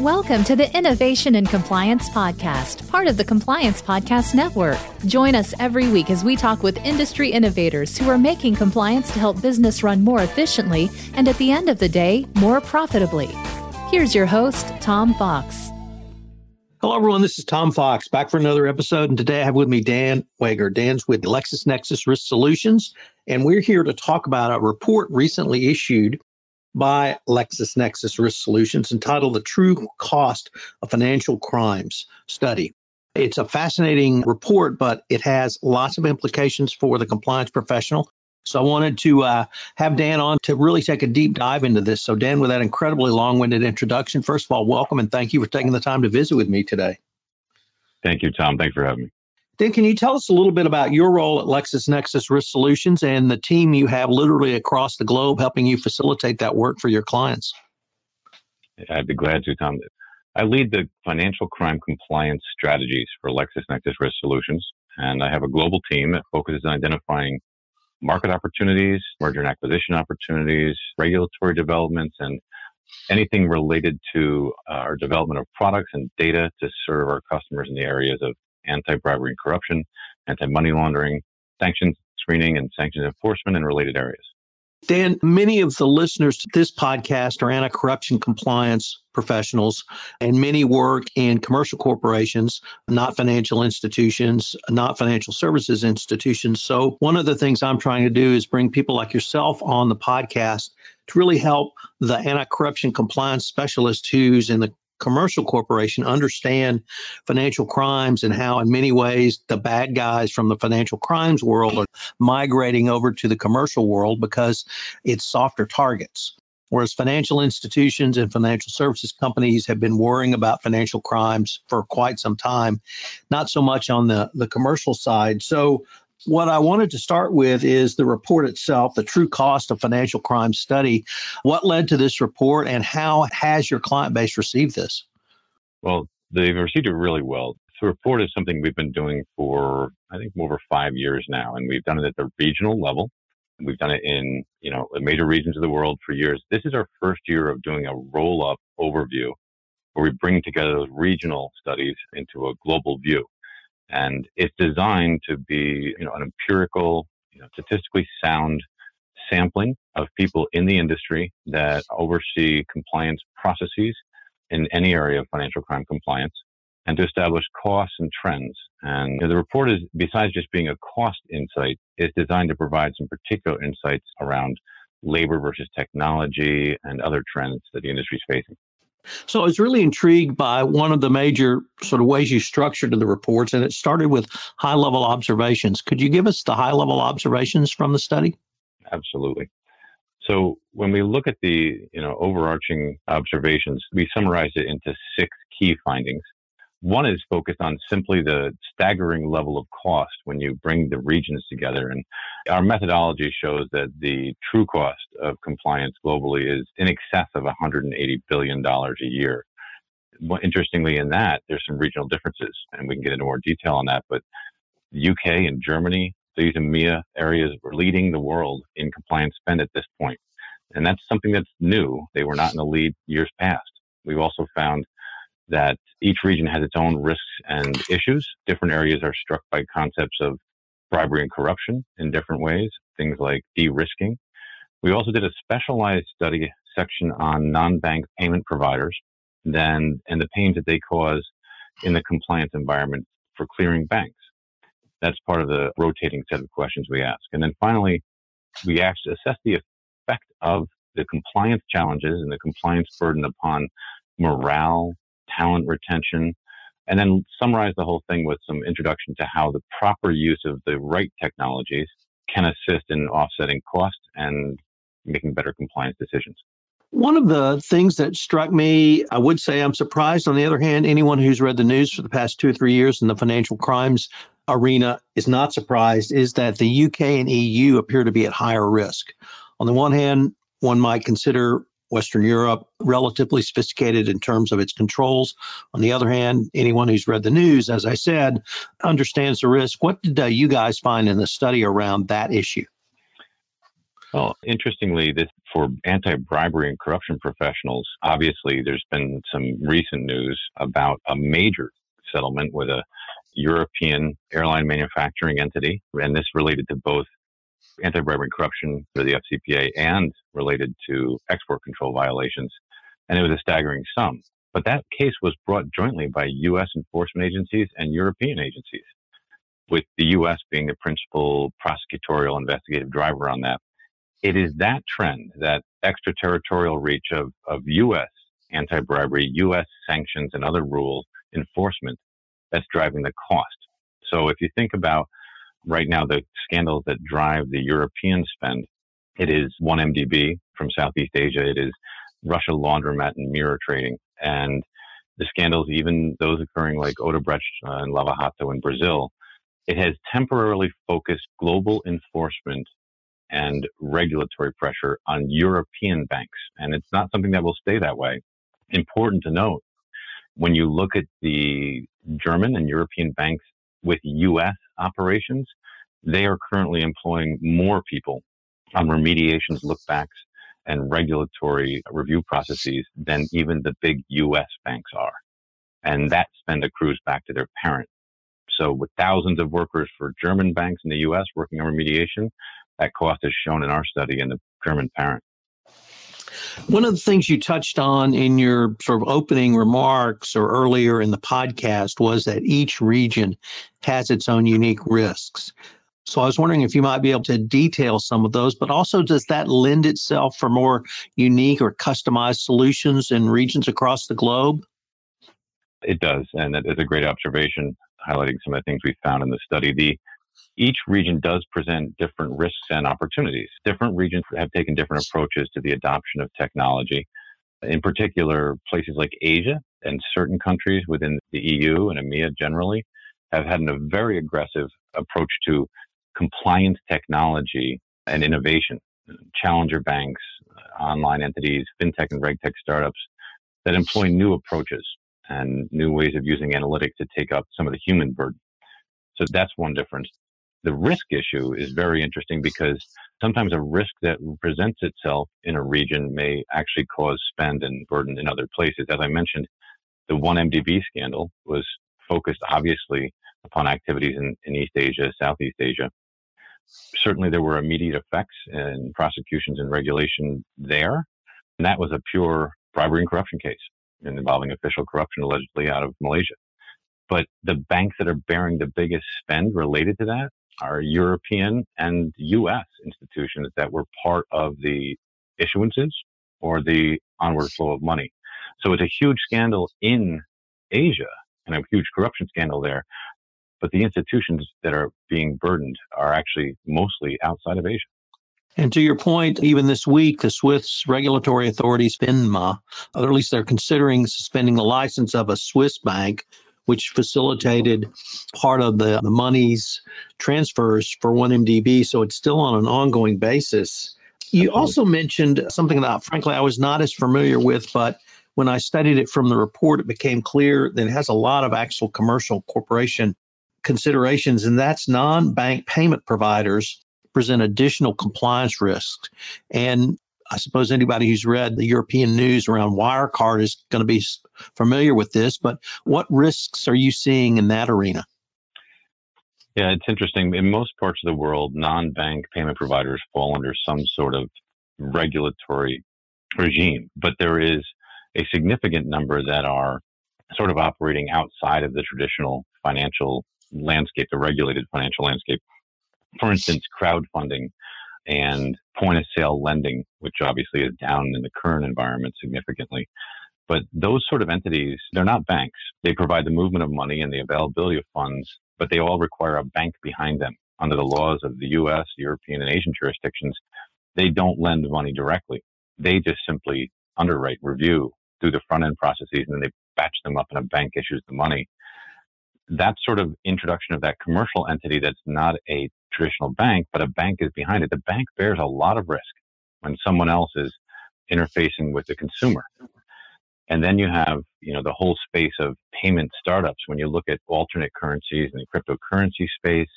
Welcome to the Innovation and Compliance Podcast, part of the Compliance Podcast Network. Join us every week as we talk with industry innovators who are making compliance to help business run more efficiently and at the end of the day, more profitably. Here's your host, Tom Fox. Hello, everyone. This is Tom Fox back for another episode. And today I have with me Dan Wager. Dan's with LexisNexis Risk Solutions. And we're here to talk about a report recently issued by LexisNexis Risk Solutions entitled The True Cost of Financial Crimes Study. It's a fascinating report, but it has lots of implications for the compliance professional. So I wanted to uh, have Dan on to really take a deep dive into this. So, Dan, with that incredibly long winded introduction, first of all, welcome and thank you for taking the time to visit with me today. Thank you, Tom. Thanks for having me. Dan, can you tell us a little bit about your role at LexisNexis Risk Solutions and the team you have literally across the globe helping you facilitate that work for your clients? I'd be glad to, Tom. I lead the financial crime compliance strategies for LexisNexis Risk Solutions, and I have a global team that focuses on identifying market opportunities, merger and acquisition opportunities, regulatory developments, and anything related to uh, our development of products and data to serve our customers in the areas of anti-bribery and corruption, anti-money laundering, sanctions screening, and sanctions enforcement in related areas. Dan, many of the listeners to this podcast are anti corruption compliance professionals, and many work in commercial corporations, not financial institutions, not financial services institutions. So, one of the things I'm trying to do is bring people like yourself on the podcast to really help the anti corruption compliance specialist who's in the commercial corporation understand financial crimes and how, in many ways, the bad guys from the financial crimes world are migrating over to the commercial world because it's softer targets. Whereas financial institutions and financial services companies have been worrying about financial crimes for quite some time, not so much on the, the commercial side. So, what I wanted to start with is the report itself, the true cost of financial crime study. What led to this report and how has your client base received this? Well, they've received it really well. The report is something we've been doing for, I think, over five years now, and we've done it at the regional level. We've done it in, you know, major regions of the world for years. This is our first year of doing a roll-up overview where we bring together those regional studies into a global view and it's designed to be you know an empirical you know, statistically sound sampling of people in the industry that oversee compliance processes in any area of financial crime compliance and to establish costs and trends. And the report is, besides just being a cost insight, is designed to provide some particular insights around labor versus technology and other trends that the industry is facing. So I was really intrigued by one of the major sort of ways you structured the reports, and it started with high level observations. Could you give us the high level observations from the study? Absolutely. So when we look at the you know overarching observations, we summarize it into six key findings. One is focused on simply the staggering level of cost when you bring the regions together. And our methodology shows that the true cost of compliance globally is in excess of $180 billion a year. Interestingly, in that, there's some regional differences, and we can get into more detail on that. But the UK and Germany, these EMEA areas, were leading the world in compliance spend at this point. And that's something that's new. They were not in the lead years past. We've also found that each region has its own risks and issues. Different areas are struck by concepts of bribery and corruption in different ways, things like de-risking. We also did a specialized study section on non-bank payment providers then and the pains that they cause in the compliance environment for clearing banks. That's part of the rotating set of questions we ask. And then finally, we actually assess the effect of the compliance challenges and the compliance burden upon morale, talent retention, and then summarize the whole thing with some introduction to how the proper use of the right technologies can assist in offsetting cost and making better compliance decisions. One of the things that struck me, I would say I'm surprised. On the other hand, anyone who's read the news for the past two or three years in the financial crimes arena is not surprised, is that the UK and EU appear to be at higher risk. On the one hand, one might consider Western Europe, relatively sophisticated in terms of its controls. On the other hand, anyone who's read the news, as I said, understands the risk. What did uh, you guys find in the study around that issue? Well, interestingly, this for anti-bribery and corruption professionals, obviously there's been some recent news about a major settlement with a European airline manufacturing entity, and this related to both anti-bribery and corruption for the FCPA and related to export control violations. And it was a staggering sum. But that case was brought jointly by U.S. enforcement agencies and European agencies, with the U.S. being the principal prosecutorial investigative driver on that. It is that trend, that extraterritorial reach of, of U.S. anti bribery, U.S. sanctions, and other rule enforcement that's driving the cost. So if you think about right now the scandals that drive the European spend, it is 1MDB from Southeast Asia, it is Russia laundromat and mirror trading, and the scandals, even those occurring like Odebrecht uh, and Lava Jato in Brazil, it has temporarily focused global enforcement and regulatory pressure on European banks. And it's not something that will stay that way. Important to note, when you look at the German and European banks with U.S. operations, they are currently employing more people on remediations, lookbacks, and regulatory review processes than even the big U.S. banks are. And that spend accrues back to their parent. So with thousands of workers for German banks in the U.S. working on remediation, that cost is shown in our study in the German parent. One of the things you touched on in your sort of opening remarks or earlier in the podcast was that each region has its own unique risks. So I was wondering if you might be able to detail some of those, but also does that lend itself for more unique or customized solutions in regions across the globe? It does, and that is a great observation, highlighting some of the things we found in the study. The each region does present different risks and opportunities. Different regions have taken different approaches to the adoption of technology. In particular, places like Asia and certain countries within the EU and EMEA generally have had a very aggressive approach to compliance technology and innovation. Challenger banks, online entities, fintech and regtech startups that employ new approaches and new ways of using analytics to take up some of the human burden. So that's one difference. The risk issue is very interesting because sometimes a risk that presents itself in a region may actually cause spend and burden in other places. As I mentioned, the 1MDB scandal was focused obviously upon activities in, in East Asia, Southeast Asia. Certainly there were immediate effects and prosecutions and regulation there. And that was a pure bribery and corruption case involving official corruption allegedly out of Malaysia. But the banks that are bearing the biggest spend related to that are European and US institutions that were part of the issuances or the onward flow of money. So it's a huge scandal in Asia and a huge corruption scandal there. But the institutions that are being burdened are actually mostly outside of Asia. And to your point, even this week, the Swiss regulatory authorities, FINMA, or at least they're considering suspending the license of a Swiss bank which facilitated part of the, the monies transfers for 1MDB. So it's still on an ongoing basis. You also mentioned something that, frankly, I was not as familiar with, but when I studied it from the report, it became clear that it has a lot of actual commercial corporation considerations, and that's non bank payment providers present additional compliance risks. And I suppose anybody who's read the European news around Wirecard is going to be familiar with this, but what risks are you seeing in that arena? Yeah, it's interesting. In most parts of the world, non bank payment providers fall under some sort of regulatory regime, but there is a significant number that are sort of operating outside of the traditional financial landscape, the regulated financial landscape. For instance, crowdfunding and point of sale lending, which obviously is down in the current environment significantly. But those sort of entities, they're not banks. They provide the movement of money and the availability of funds, but they all require a bank behind them. Under the laws of the US, European, and Asian jurisdictions, they don't lend money directly. They just simply underwrite, review through the front end processes, and then they batch them up and a bank issues the money. That sort of introduction of that commercial entity that's not a traditional bank, but a bank is behind it. The bank bears a lot of risk when someone else is interfacing with the consumer. And then you have, you know, the whole space of payment startups. When you look at alternate currencies and the cryptocurrency space,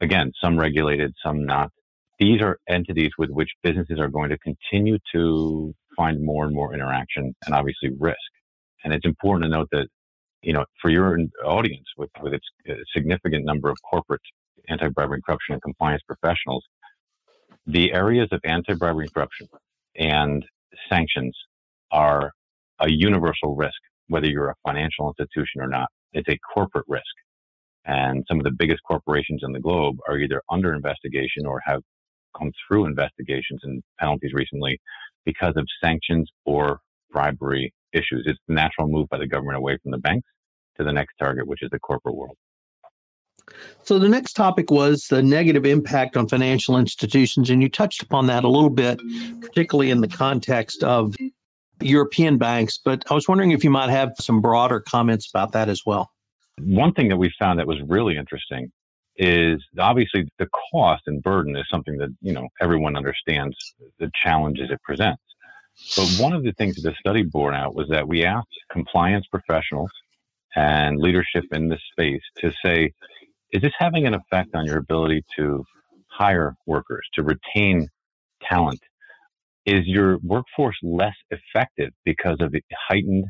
again, some regulated, some not. these are entities with which businesses are going to continue to find more and more interaction and obviously risk. And it's important to note that, you know, for your audience with, with its significant number of corporate anti-bribery corruption and compliance professionals, the areas of anti-bribery corruption and sanctions are a universal risk, whether you're a financial institution or not. It's a corporate risk. And some of the biggest corporations in the globe are either under investigation or have come through investigations and penalties recently because of sanctions or bribery issues. It's the natural move by the government away from the banks to the next target, which is the corporate world. So the next topic was the negative impact on financial institutions, and you touched upon that a little bit, particularly in the context of European banks. But I was wondering if you might have some broader comments about that as well. One thing that we found that was really interesting is obviously the cost and burden is something that you know everyone understands the challenges it presents. But one of the things that the study bore out was that we asked compliance professionals and leadership in this space to say, is this having an effect on your ability to hire workers, to retain talent? Is your workforce less effective because of the heightened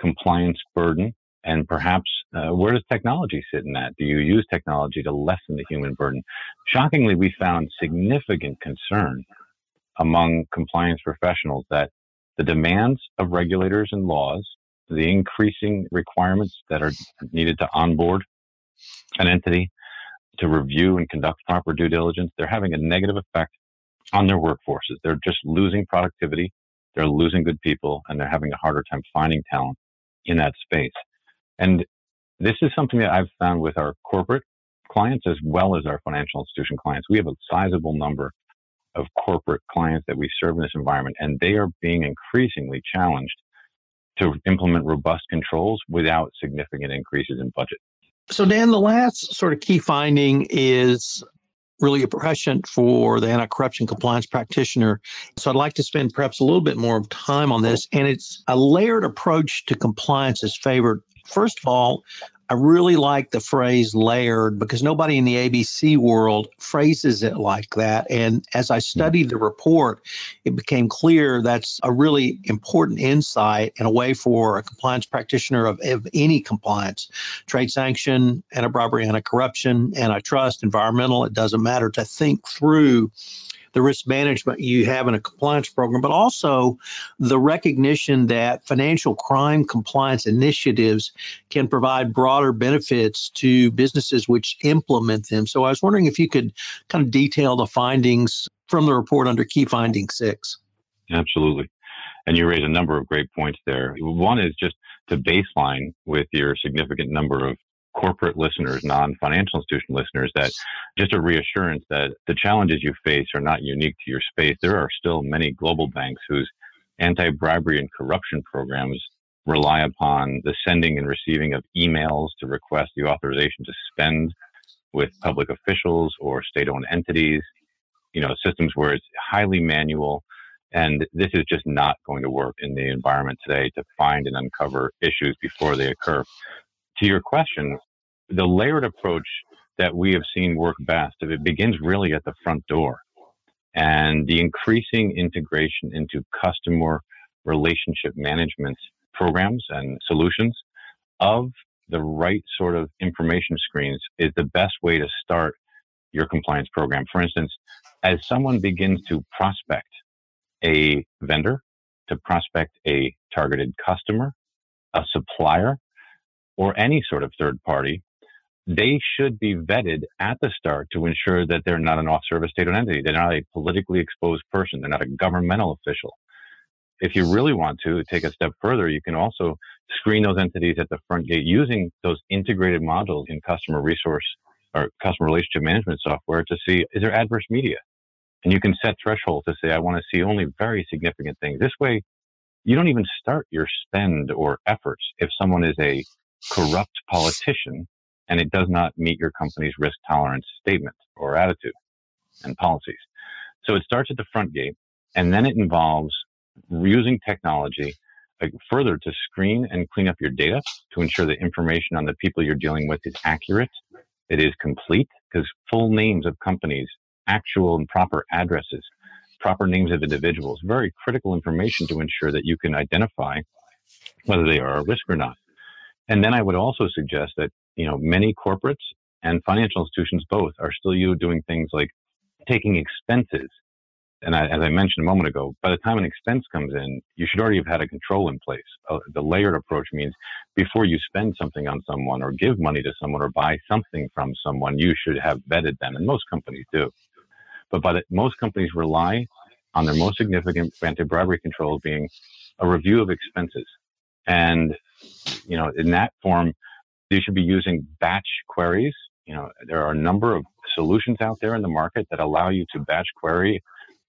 compliance burden? And perhaps uh, where does technology sit in that? Do you use technology to lessen the human burden? Shockingly, we found significant concern among compliance professionals that the demands of regulators and laws, the increasing requirements that are needed to onboard an entity, to review and conduct proper due diligence, they're having a negative effect on their workforces. They're just losing productivity, they're losing good people, and they're having a harder time finding talent in that space. And this is something that I've found with our corporate clients as well as our financial institution clients. We have a sizable number of corporate clients that we serve in this environment, and they are being increasingly challenged to implement robust controls without significant increases in budget. So, Dan, the last sort of key finding is really a prescient for the anti corruption compliance practitioner. So, I'd like to spend perhaps a little bit more of time on this. And it's a layered approach to compliance is favored. First of all, I really like the phrase layered because nobody in the ABC world phrases it like that. And as I studied the report, it became clear that's a really important insight and a way for a compliance practitioner of, of any compliance trade sanction, anti bribery, anti corruption, antitrust, environmental, it doesn't matter to think through the risk management you have in a compliance program, but also the recognition that financial crime compliance initiatives can provide broader benefits to businesses which implement them. So I was wondering if you could kind of detail the findings from the report under key finding six. Absolutely. And you raise a number of great points there. One is just to baseline with your significant number of corporate listeners, non-financial institution listeners, that just a reassurance that the challenges you face are not unique to your space. There are still many global banks whose anti-bribery and corruption programs rely upon the sending and receiving of emails to request the authorization to spend with public officials or state-owned entities, you know, systems where it's highly manual. And this is just not going to work in the environment today to find and uncover issues before they occur to your question, the layered approach that we have seen work best, if it begins really at the front door. And the increasing integration into customer relationship management programs and solutions of the right sort of information screens is the best way to start your compliance program. For instance, as someone begins to prospect a vendor, to prospect a targeted customer, a supplier, or any sort of third party, they should be vetted at the start to ensure that they're not an off-service state-owned entity. They're not a politically exposed person. They're not a governmental official. If you really want to take a step further, you can also screen those entities at the front gate using those integrated modules in customer resource or customer relationship management software to see is there adverse media? And you can set thresholds to say, I want to see only very significant things. This way, you don't even start your spend or efforts if someone is a corrupt politician and it does not meet your company's risk tolerance statement or attitude and policies. So it starts at the front gate and then it involves using technology further to screen and clean up your data to ensure the information on the people you're dealing with is accurate. It is complete because full names of companies actual and proper addresses, proper names of individuals, very critical information to ensure that you can identify whether they are a risk or not. And then I would also suggest that, you know, many corporates and financial institutions both are still you doing things like taking expenses. And I, as I mentioned a moment ago, by the time an expense comes in, you should already have had a control in place. Uh, the layered approach means before you spend something on someone or give money to someone or buy something from someone, you should have vetted them. And most companies do. But by the, most companies rely on their most significant anti-bribery controls being a review of expenses. And, you know, in that form, you should be using batch queries. You know, there are a number of solutions out there in the market that allow you to batch query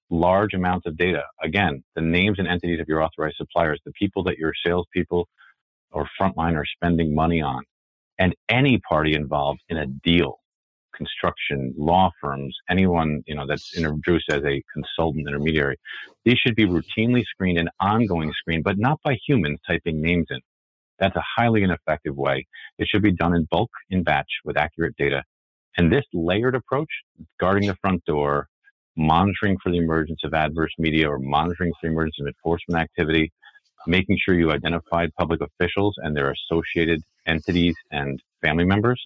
large amounts of data. Again, the names and entities of your authorized suppliers, the people that your salespeople or frontline are spending money on, and any party involved in a deal construction, law firms, anyone, you know, that's introduced as a consultant intermediary, these should be routinely screened and ongoing screened, but not by humans typing names in. That's a highly ineffective way. It should be done in bulk, in batch, with accurate data. And this layered approach, guarding the front door, monitoring for the emergence of adverse media or monitoring for the emergence of enforcement activity, making sure you identified public officials and their associated entities and family members,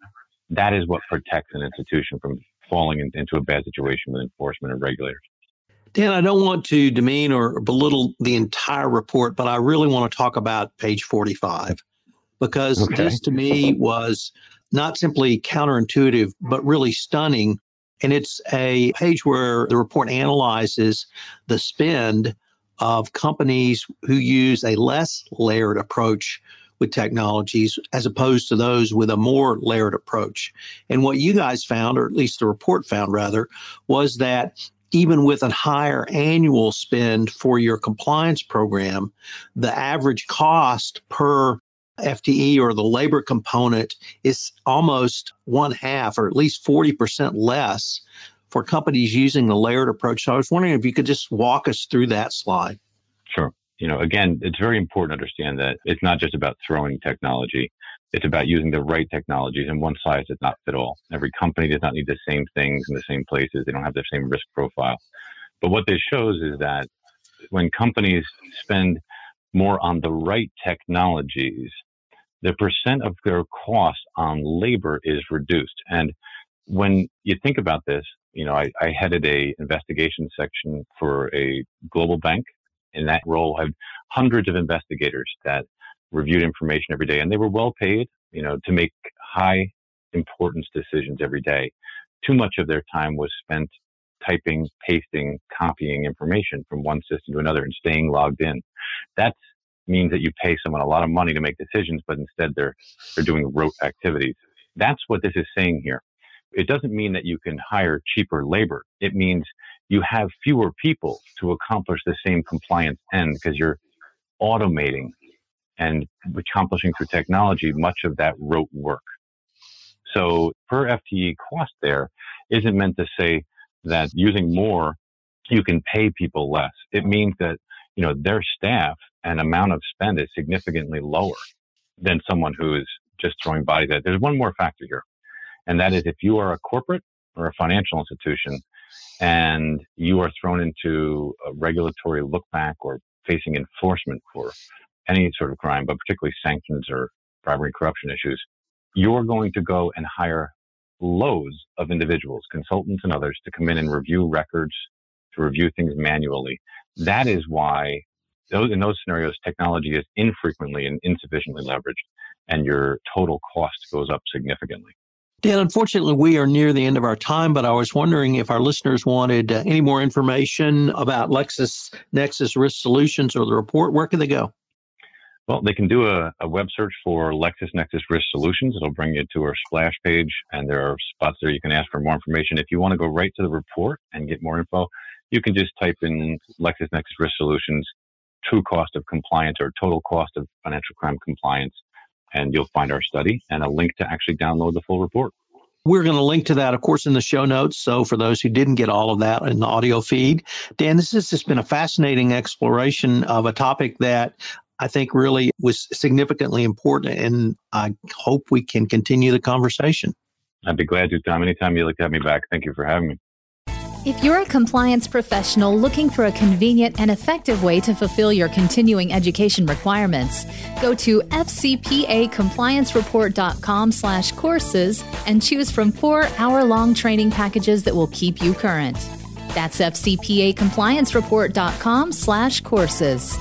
that is what protects an institution from falling in, into a bad situation with enforcement and regulators. Dan, I don't want to demean or belittle the entire report, but I really want to talk about page 45 because okay. this to me was not simply counterintuitive, but really stunning. And it's a page where the report analyzes the spend of companies who use a less layered approach with technologies as opposed to those with a more layered approach. And what you guys found, or at least the report found rather, was that even with a higher annual spend for your compliance program, the average cost per FTE or the labor component is almost one half or at least 40% less for companies using the layered approach. So I was wondering if you could just walk us through that slide. Sure you know, again, it's very important to understand that it's not just about throwing technology. It's about using the right technologies and one size does not fit all. Every company does not need the same things in the same places. They don't have the same risk profile. But what this shows is that when companies spend more on the right technologies, the percent of their cost on labor is reduced. And when you think about this, you know, I, I headed a investigation section for a global bank in that role I had hundreds of investigators that reviewed information every day and they were well paid, you know, to make high importance decisions every day. Too much of their time was spent typing, pasting, copying information from one system to another and staying logged in. That means that you pay someone a lot of money to make decisions, but instead they're, they're doing rote activities. That's what this is saying here. It doesn't mean that you can hire cheaper labor. It means you have fewer people to accomplish the same compliance end because you're automating and accomplishing through technology much of that rote work. So per FTE cost there isn't meant to say that using more, you can pay people less. It means that, you know, their staff and amount of spend is significantly lower than someone who is just throwing bodies at. There's one more factor here. And that is if you are a corporate or a financial institution and you are thrown into a regulatory look back or facing enforcement for any sort of crime, but particularly sanctions or bribery corruption issues, you're going to go and hire loads of individuals, consultants and others to come in and review records, to review things manually. That is why those, in those scenarios, technology is infrequently and insufficiently leveraged and your total cost goes up significantly. Dan, unfortunately, we are near the end of our time, but I was wondering if our listeners wanted uh, any more information about Lexis Nexis Risk Solutions or the report. Where can they go? Well, they can do a, a web search for LexisNexis Risk Solutions. It'll bring you to our splash page, and there are spots there you can ask for more information. If you want to go right to the report and get more info, you can just type in LexisNexis Risk Solutions, true cost of compliance or total cost of financial crime compliance and you'll find our study and a link to actually download the full report. We're going to link to that, of course, in the show notes. So for those who didn't get all of that in the audio feed, Dan, this has just been a fascinating exploration of a topic that I think really was significantly important, and I hope we can continue the conversation. I'd be glad to, Tom. Anytime you'd like to have me back. Thank you for having me. If you're a compliance professional looking for a convenient and effective way to fulfill your continuing education requirements, go to fcpacompliancereport.com slash courses and choose from four hour-long training packages that will keep you current. That's fcpacompliancereport.com slash courses.